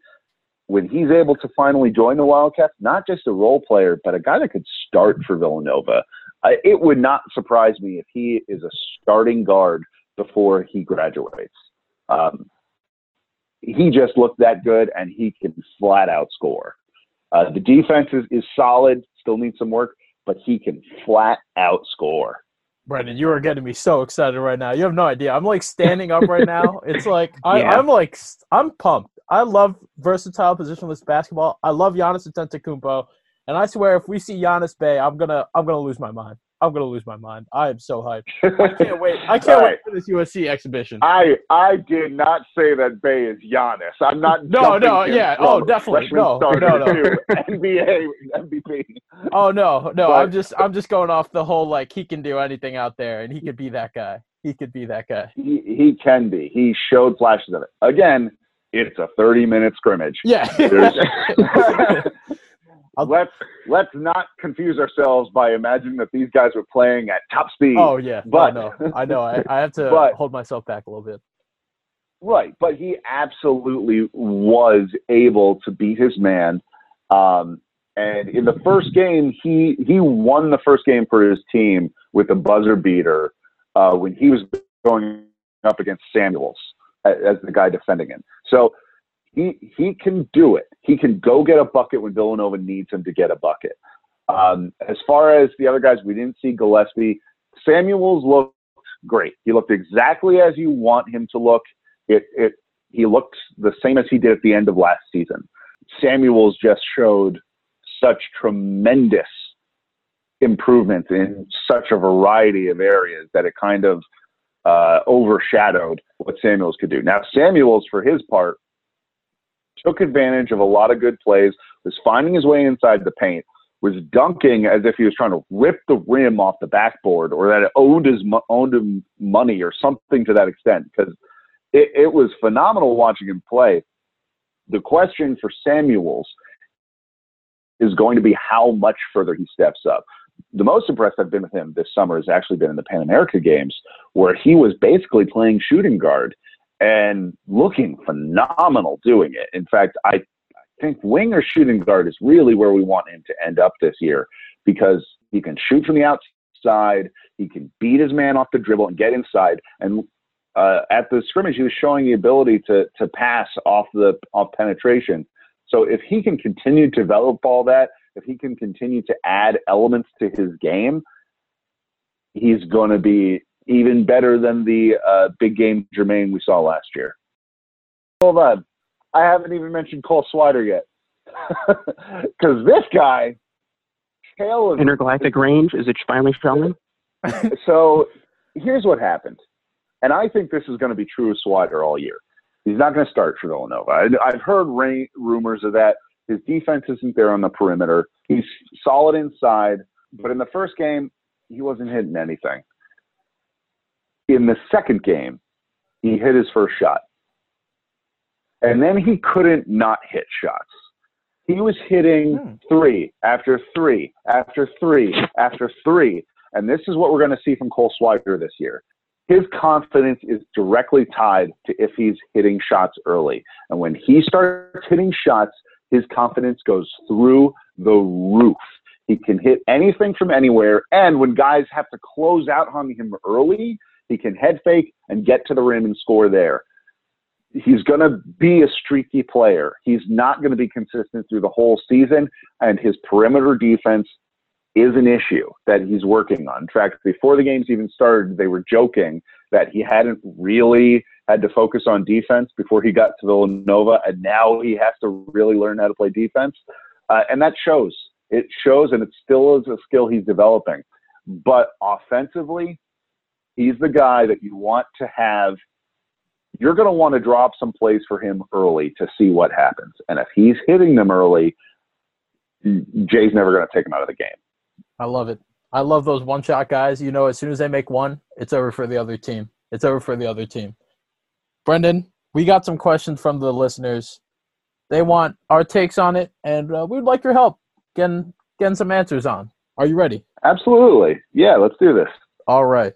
when he's able to finally join the Wildcats, not just a role player, but a guy that could start for Villanova. It would not surprise me if he is a starting guard before he graduates. Um, he just looked that good, and he can flat out score. Uh, the defense is, is solid, still needs some work, but he can flat out score. Brendan, you are getting me so excited right now. You have no idea. I'm like standing up right now. It's like I, yeah. I'm like I'm pumped. I love versatile positionless basketball. I love Giannis Antetokounmpo. And I swear, if we see Giannis Bey, I'm gonna I'm gonna lose my mind. I'm gonna lose my mind. I am so hyped. I can't wait. I can't right. wait for this USC exhibition. I I did not say that Bey is Giannis. I'm not. No, no, yeah. Oh, definitely. No, no, no. NBA MVP. Oh no, no. But, I'm just I'm just going off the whole like he can do anything out there, and he could be that guy. He could be that guy. He he can be. He showed flashes of it. Again, it's a 30 minute scrimmage. Yeah. let's let's not confuse ourselves by imagining that these guys were playing at top speed. Oh yeah, but no, I know I, I have to but, hold myself back a little bit. Right, but he absolutely was able to beat his man. Um, and in the first game, he he won the first game for his team with a buzzer beater uh, when he was going up against Samuels as the guy defending him. So he he can do it. He can go get a bucket when Villanova needs him to get a bucket. Um, as far as the other guys, we didn't see Gillespie. Samuels looked great. He looked exactly as you want him to look. It it he looked the same as he did at the end of last season. Samuels just showed such tremendous improvement in such a variety of areas that it kind of uh, overshadowed what Samuels could do. Now, Samuels, for his part, took advantage of a lot of good plays, was finding his way inside the paint, was dunking as if he was trying to rip the rim off the backboard or that it owned his owned him money or something to that extent because it, it was phenomenal watching him play. The question for Samuels is going to be how much further he steps up. the most impressed I've been with him this summer has actually been in the Pan America games, where he was basically playing shooting guard and looking phenomenal doing it. In fact, I think wing or shooting guard is really where we want him to end up this year because he can shoot from the outside, he can beat his man off the dribble and get inside. And uh, at the scrimmage, he was showing the ability to to pass off the off penetration. So if he can continue to develop all that, if he can continue to add elements to his game, he's going to be even better than the uh, big game Jermaine we saw last year. Hold on. I haven't even mentioned Cole Swider yet. Because this guy, of intergalactic range, is it finally showing? so here's what happened. And I think this is going to be true of Swider all year. He's not going to start for Villanova. I, have heard rain, rumors of that. His defense isn't there on the perimeter. He's solid inside, but in the first game, he wasn't hitting anything. In the second game, he hit his first shot. And then he couldn't not hit shots. He was hitting hmm. three after three after three after three. And this is what we're going to see from Cole Swider this year. His confidence is directly tied to if he's hitting shots early. And when he starts hitting shots, his confidence goes through the roof. He can hit anything from anywhere. And when guys have to close out on him early, he can head fake and get to the rim and score there. He's going to be a streaky player. He's not going to be consistent through the whole season, and his perimeter defense is an issue that he's working on. In fact, before the games even started, they were joking that he hadn't really had to focus on defense before he got to Villanova, and now he has to really learn how to play defense. Uh, and that shows. It shows, and it still is a skill he's developing. But offensively, he's the guy that you want to have. You're going to want to drop some plays for him early to see what happens. And if he's hitting them early, Jay's never going to take him out of the game. I love it. I love those one shot guys. You know, as soon as they make one, it's over for the other team. It's over for the other team. Brendan, we got some questions from the listeners. They want our takes on it, and uh, we'd like your help getting getting some answers on. Are you ready? Absolutely. Yeah, let's do this. All right.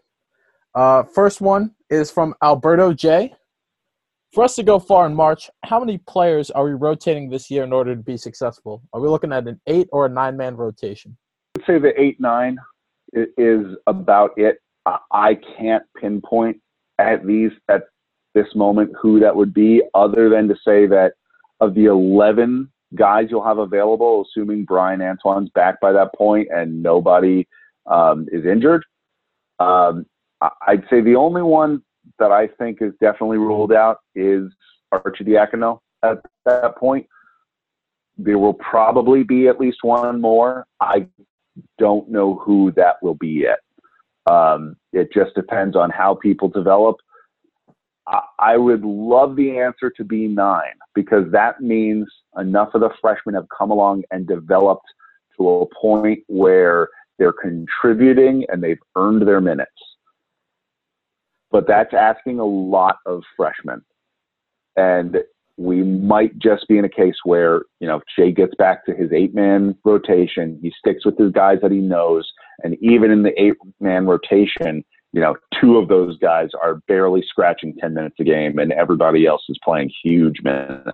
Uh, first one is from Alberto J. For us to go far in March, how many players are we rotating this year in order to be successful? Are we looking at an eight or a nine man rotation? I'd say the eight nine is about it. I can't pinpoint at these at this moment who that would be, other than to say that of the eleven guys you'll have available, assuming Bryan Antoine's back by that point and nobody um, is injured. Um, I'd say the only one that I think is definitely ruled out is Arcidiacono at that point. There will probably be at least one more. I don't know who that will be yet. Um, it just depends on how people develop. I, I would love the answer to be nine because that means enough of the freshmen have come along and developed to a point where they're contributing and they've earned their minutes but that's asking a lot of freshmen. And we might just be in a case where, you know, Jay gets back to his eight man rotation, he sticks with his guys that he knows. And even in the eight man rotation, you know, two of those guys are barely scratching 10 minutes a game and everybody else is playing huge minutes.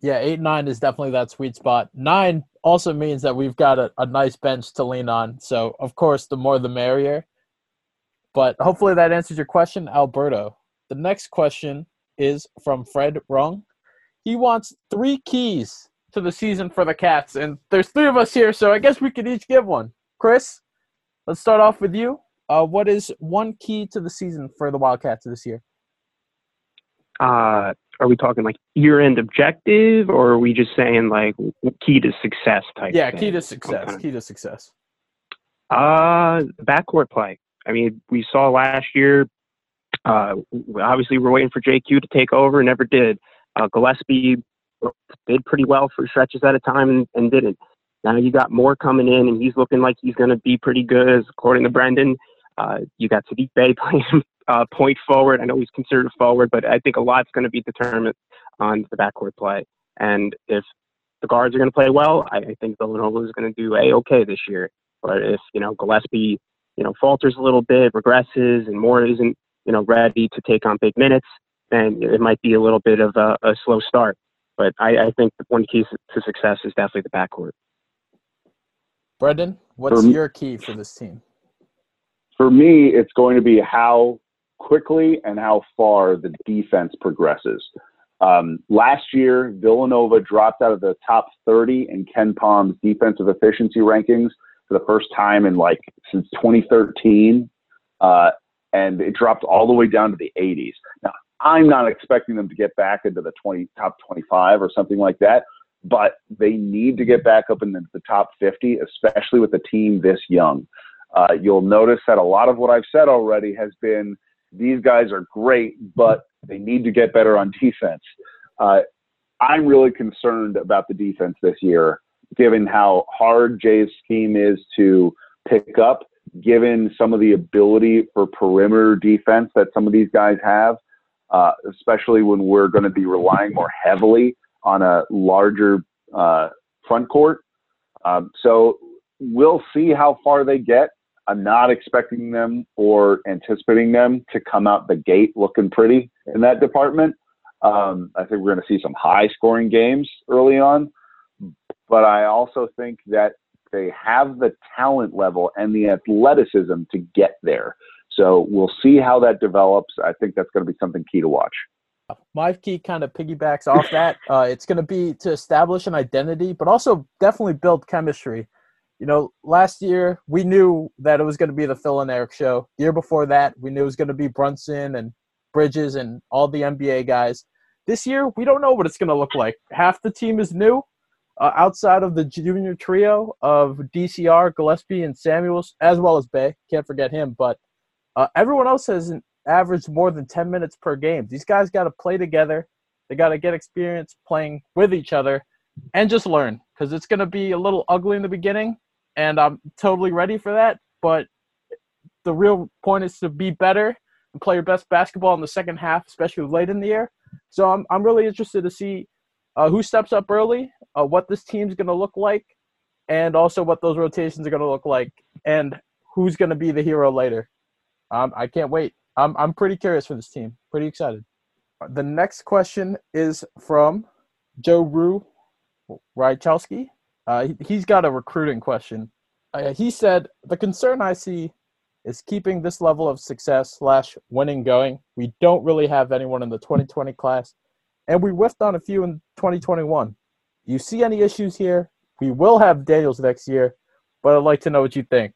Yeah, eight, nine is definitely that sweet spot. Nine also means that we've got a, a nice bench to lean on. So, of course, the more the merrier. But hopefully that answers your question, Alberto. The next question is from Fred Rung. He wants three keys to the season for the Cats, and there's three of us here, so I guess we could each give one. Chris, let's start off with you. Uh, what is one key to the season for the Wildcats this year? Uh, are we talking like year-end objective, or are we just saying like key to success type? Yeah, thing? key to success. Okay. Key to success. Uh, backcourt play. I mean, we saw last year. Uh, obviously, we're waiting for JQ to take over, never did. Uh, Gillespie did pretty well for stretches at a time and, and didn't. Now you got more coming in, and he's looking like he's going to be pretty good, according to Brendan. Uh, you got Saddiq Bey playing uh, point forward. I know he's considered a forward, but I think a lot's going to be determined on the backcourt play. And if the guards are going to play well, I, I think Villanova is going to do a okay this year. But if you know Gillespie, you know, falters a little bit, regresses, and Moore isn't you know ready to take on big minutes, then it might be a little bit of a, a slow start. But I, I think one key to success is definitely the backcourt. Brendan, what's For- your key for this team? For me, it's going to be how quickly and how far the defense progresses. Um, last year, Villanova dropped out of the top 30 in KenPom's defensive efficiency rankings for the first time in like since 2013, uh, and it dropped all the way down to the 80s. Now, I'm not expecting them to get back into the 20 top 25 or something like that, but they need to get back up into the top 50, especially with a team this young. Uh, you'll notice that a lot of what I've said already has been these guys are great, but they need to get better on defense. Uh, I'm really concerned about the defense this year, given how hard Jay's scheme is to pick up, given some of the ability for perimeter defense that some of these guys have, uh, especially when we're going to be relying more heavily on a larger uh, front court. Um, so we'll see how far they get. I'm not expecting them or anticipating them to come out the gate looking pretty in that department. Um, I think we're going to see some high scoring games early on, but I also think that they have the talent level and the athleticism to get there. So we'll see how that develops. I think that's going to be something key to watch. My key kind of piggybacks off that. Uh, it's going to be to establish an identity, but also definitely build chemistry. You know, last year we knew that it was going to be the Phil and Eric show. The year before that, we knew it was going to be Brunson and Bridges and all the NBA guys. This year, we don't know what it's going to look like. Half the team is new, uh, outside of the junior trio of DCR, Gillespie, and Samuels, as well as Bey. Can't forget him. But uh, everyone else hasn't averaged more than 10 minutes per game. These guys got to play together. They got to get experience playing with each other and just learn because it's going to be a little ugly in the beginning. And I'm totally ready for that. But the real point is to be better and play your best basketball in the second half, especially late in the year. So I'm, I'm really interested to see uh, who steps up early, uh, what this team's going to look like, and also what those rotations are going to look like, and who's going to be the hero later. Um, I can't wait. I'm, I'm pretty curious for this team. Pretty excited. The next question is from Joe Rue Rychowski. Uh, he, he's got a recruiting question. Uh, he said, The concern I see is keeping this level of success slash winning going. We don't really have anyone in the 2020 class, and we whiffed on a few in 2021. You see any issues here? We will have Daniels next year, but I'd like to know what you think.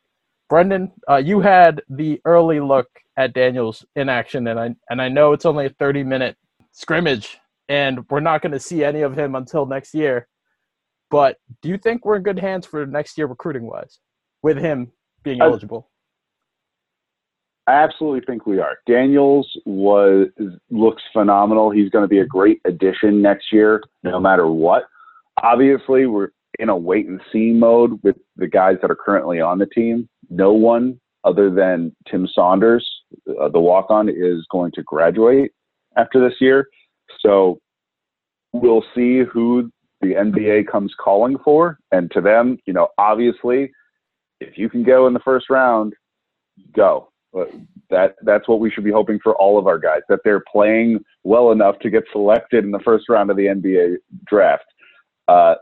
Brendan, uh, you had the early look at Daniels in action, and I and I know it's only a 30 minute scrimmage, and we're not going to see any of him until next year. But do you think we're in good hands for next year recruiting wise, with him being eligible? I absolutely think we are. Daniels was looks phenomenal. He's going to be a great addition next year, no matter what. Obviously, we're in a wait and see mode with the guys that are currently on the team. No one other than Tim Saunders, uh, the walk on, is going to graduate after this year. So we'll see who the NBA comes calling for. And to them, you know, obviously, if you can go in the first round, go. That that's what we should be hoping for all of our guys that they're playing well enough to get selected in the first round of the NBA draft. Uh,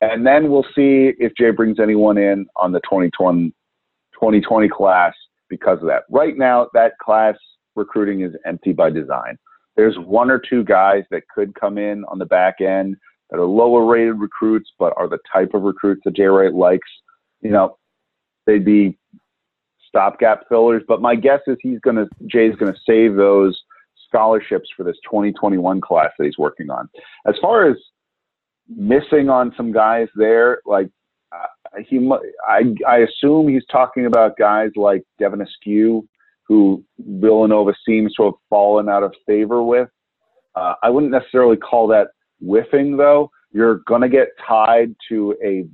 and then we'll see if Jay brings anyone in on the 2020, 2020 class because of that. Right now, that class recruiting is empty by design. There's one or two guys that could come in on the back end that are lower rated recruits, but are the type of recruits that Jay Wright likes. You know, they'd be stopgap fillers. But my guess is he's going to Jay's going to save those scholarships for this 2021 class that he's working on. As far as missing on some guys there, like uh, he, I, I assume he's talking about guys like Devin Askew, who Villanova seems to have fallen out of favor with. Uh, I wouldn't necessarily call that whiffing, though. You're to get tied to a,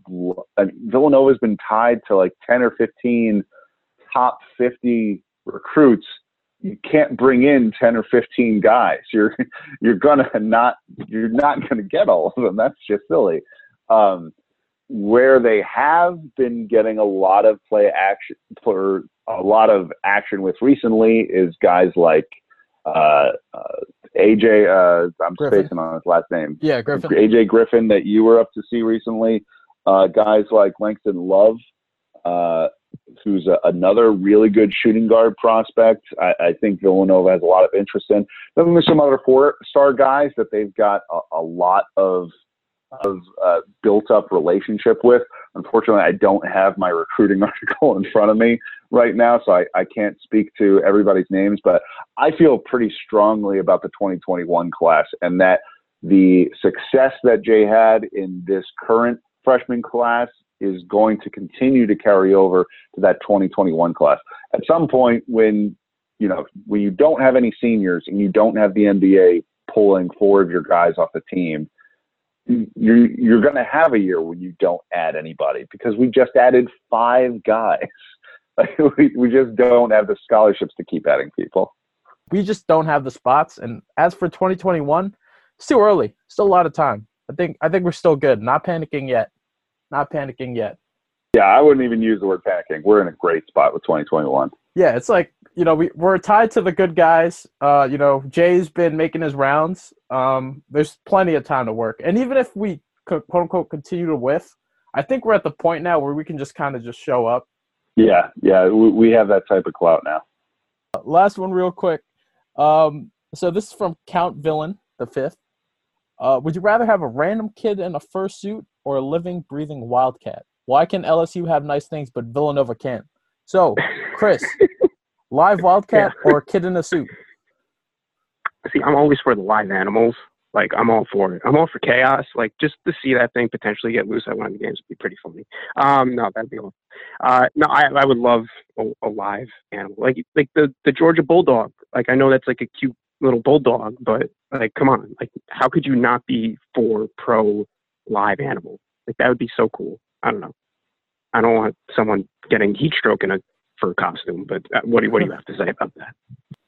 a Villanova's been tied to like 10 or 15 top 50 recruits. You can't bring in 10 or 15 guys. You're you're gonna not you're not gonna get all of them. That's just silly. Um, where they have been getting a lot of play action for a lot of action with recently is guys like uh, uh, AJ. Uh, I'm Griffin. spacing on his last name. Yeah, Griffin. AJ Griffin that you were up to see recently. Uh, guys like Langston Love, uh, who's a, another really good shooting guard prospect. I, I think Villanova has a lot of interest in. Then there's some other four-star guys that they've got a, a lot of of uh, built-up relationship with. Unfortunately, I don't have my recruiting article in front of me right now, so I, I can't speak to everybody's names. But I feel pretty strongly about the 2021 class and that the success that Jay had in this current freshman class is going to continue to carry over to that 2021 class. At some point, when you know when you don't have any seniors and you don't have the NBA pulling four of your guys off the team, you're you're going to have a year when you don't add anybody because we just added five guys. we we just don't have the scholarships to keep adding people. We just don't have the spots. And as for 2021, it's too early. Still a lot of time. I think I think we're still good. Not panicking yet. Not panicking yet. Yeah, I wouldn't even use the word panicking. We're in a great spot with 2021. Yeah, it's like you know we we're tied to the good guys. Uh, you know Jay's been making his rounds. Um, there's plenty of time to work, and even if we quote unquote continue to whiff, I think we're at the point now where we can just kind of just show up. Yeah, yeah, we, we have that type of clout now. Last one, real quick. Um, so this is from Count Villain the fifth. Uh, would you rather have a random kid in a fursuit or a living, breathing wildcat? Why can LSU have nice things but Villanova can't? So, Chris, live wildcat or a kid in a suit? See, I'm always for the live animals. Like I'm all for it. I'm all for chaos. Like just to see that thing potentially get loose at one of the games would be pretty funny. Um, no, that'd be awesome. Uh, no, I I would love a, a live animal, like like the the Georgia bulldog. Like I know that's like a cute little bulldog, but like come on, like how could you not be for pro live animal? Like that would be so cool. I don't know. I don't want someone getting heat stroke in a fur costume, but uh, what do what do you have to say about that?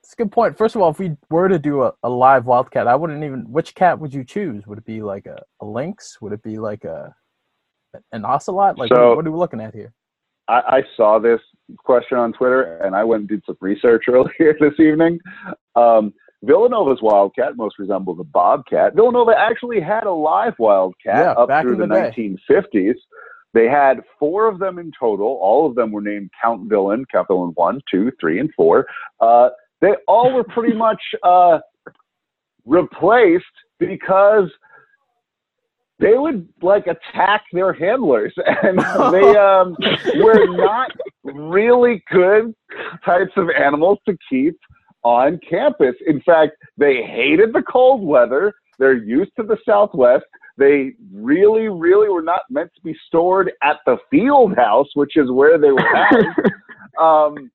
It's a good point. First of all, if we were to do a, a live wildcat, I wouldn't even. Which cat would you choose? Would it be like a, a lynx? Would it be like a an ocelot? Like So- what, what are we looking at here? I, I saw this question on Twitter and I went and did some research earlier this evening. Um, Villanova's Wildcat most resembles a bobcat. Villanova actually had a live Wildcat Yeah, up through the, the 1950s. They had four of them in total. All of them were named Count Villain, Count Villain 1, 2, 3, and 4. Uh, they all were pretty much uh, replaced because they would like attack their handlers and they um, were not really good types of animals to keep on campus. In fact, they hated the cold weather. They're used to the Southwest. They really, really were not meant to be stored at the field house, which is where they were at. um,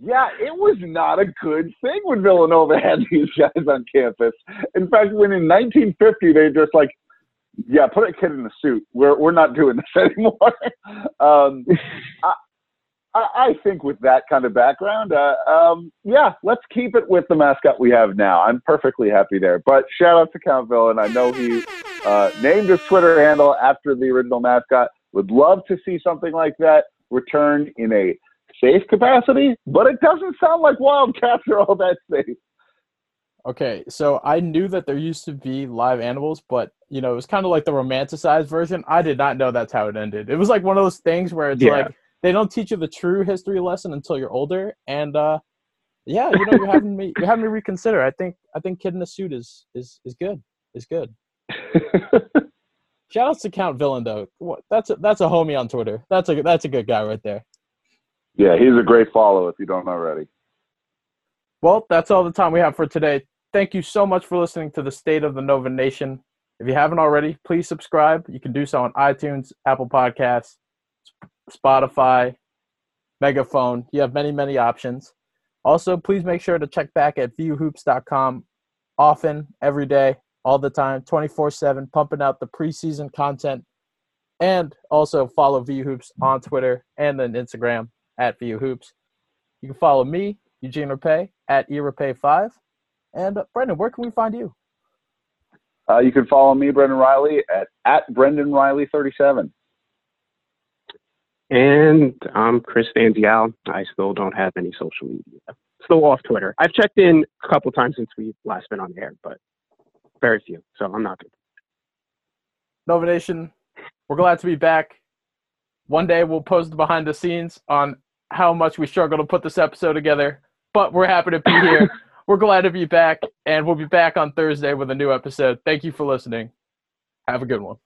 yeah, it was not a good thing when Villanova had these guys on campus. In fact, when in 1950 they just like, yeah, put a kid in a suit. We're we're not doing this anymore. um, I, I I think with that kind of background, uh, um, yeah, let's keep it with the mascot we have now. I'm perfectly happy there. But shout out to Count Villain. I know he uh, named his Twitter handle after the original mascot. Would love to see something like that return in a safe capacity, but it doesn't sound like Wildcats are all that safe. Okay, so I knew that there used to be live animals, but you know, it was kind of like the romanticized version. I did not know that's how it ended. It was like one of those things where it's Yeah. like they don't teach you the true history lesson until you're older. And uh yeah, you know, you're having me you're having me reconsider. I think I think Kid in a Suit is is is good. Is good. Shout outs to Count Villain though. What that's a that's a homie on Twitter. That's a that's a good guy right there. yeah, he's a great follow if you don't already. Well, that's all the time we have for today. Thank you so much for listening to the State of the Nova Nation. If you haven't already, please subscribe. You can do so on iTunes, Apple Podcasts, Spotify, Megaphone. You have many, many options. Also, please make sure to check back at vuhoops.com often, every day, all the time, 24 7, pumping out the preseason content. And also follow VU Hoops on Twitter and on Instagram at VU Hoops. You can follow me, Eugene Rapay, at eRapay5. And uh, Brendan, where can we find you? Uh, you can follow me, Brendan Riley, at, at Brendan Riley 37. And I'm Chris Van Danzial. I still don't have any social media. Still off Twitter. I've checked in a couple times since we've last been on air, but very few. So I'm not good. Nova Nation, we're glad to be back. One day we'll post the behind the scenes on how much we struggle to put this episode together, but we're happy to be here. we're glad to be back, and we'll be back on Thursday with a new episode. Thank you for listening. Have a good one.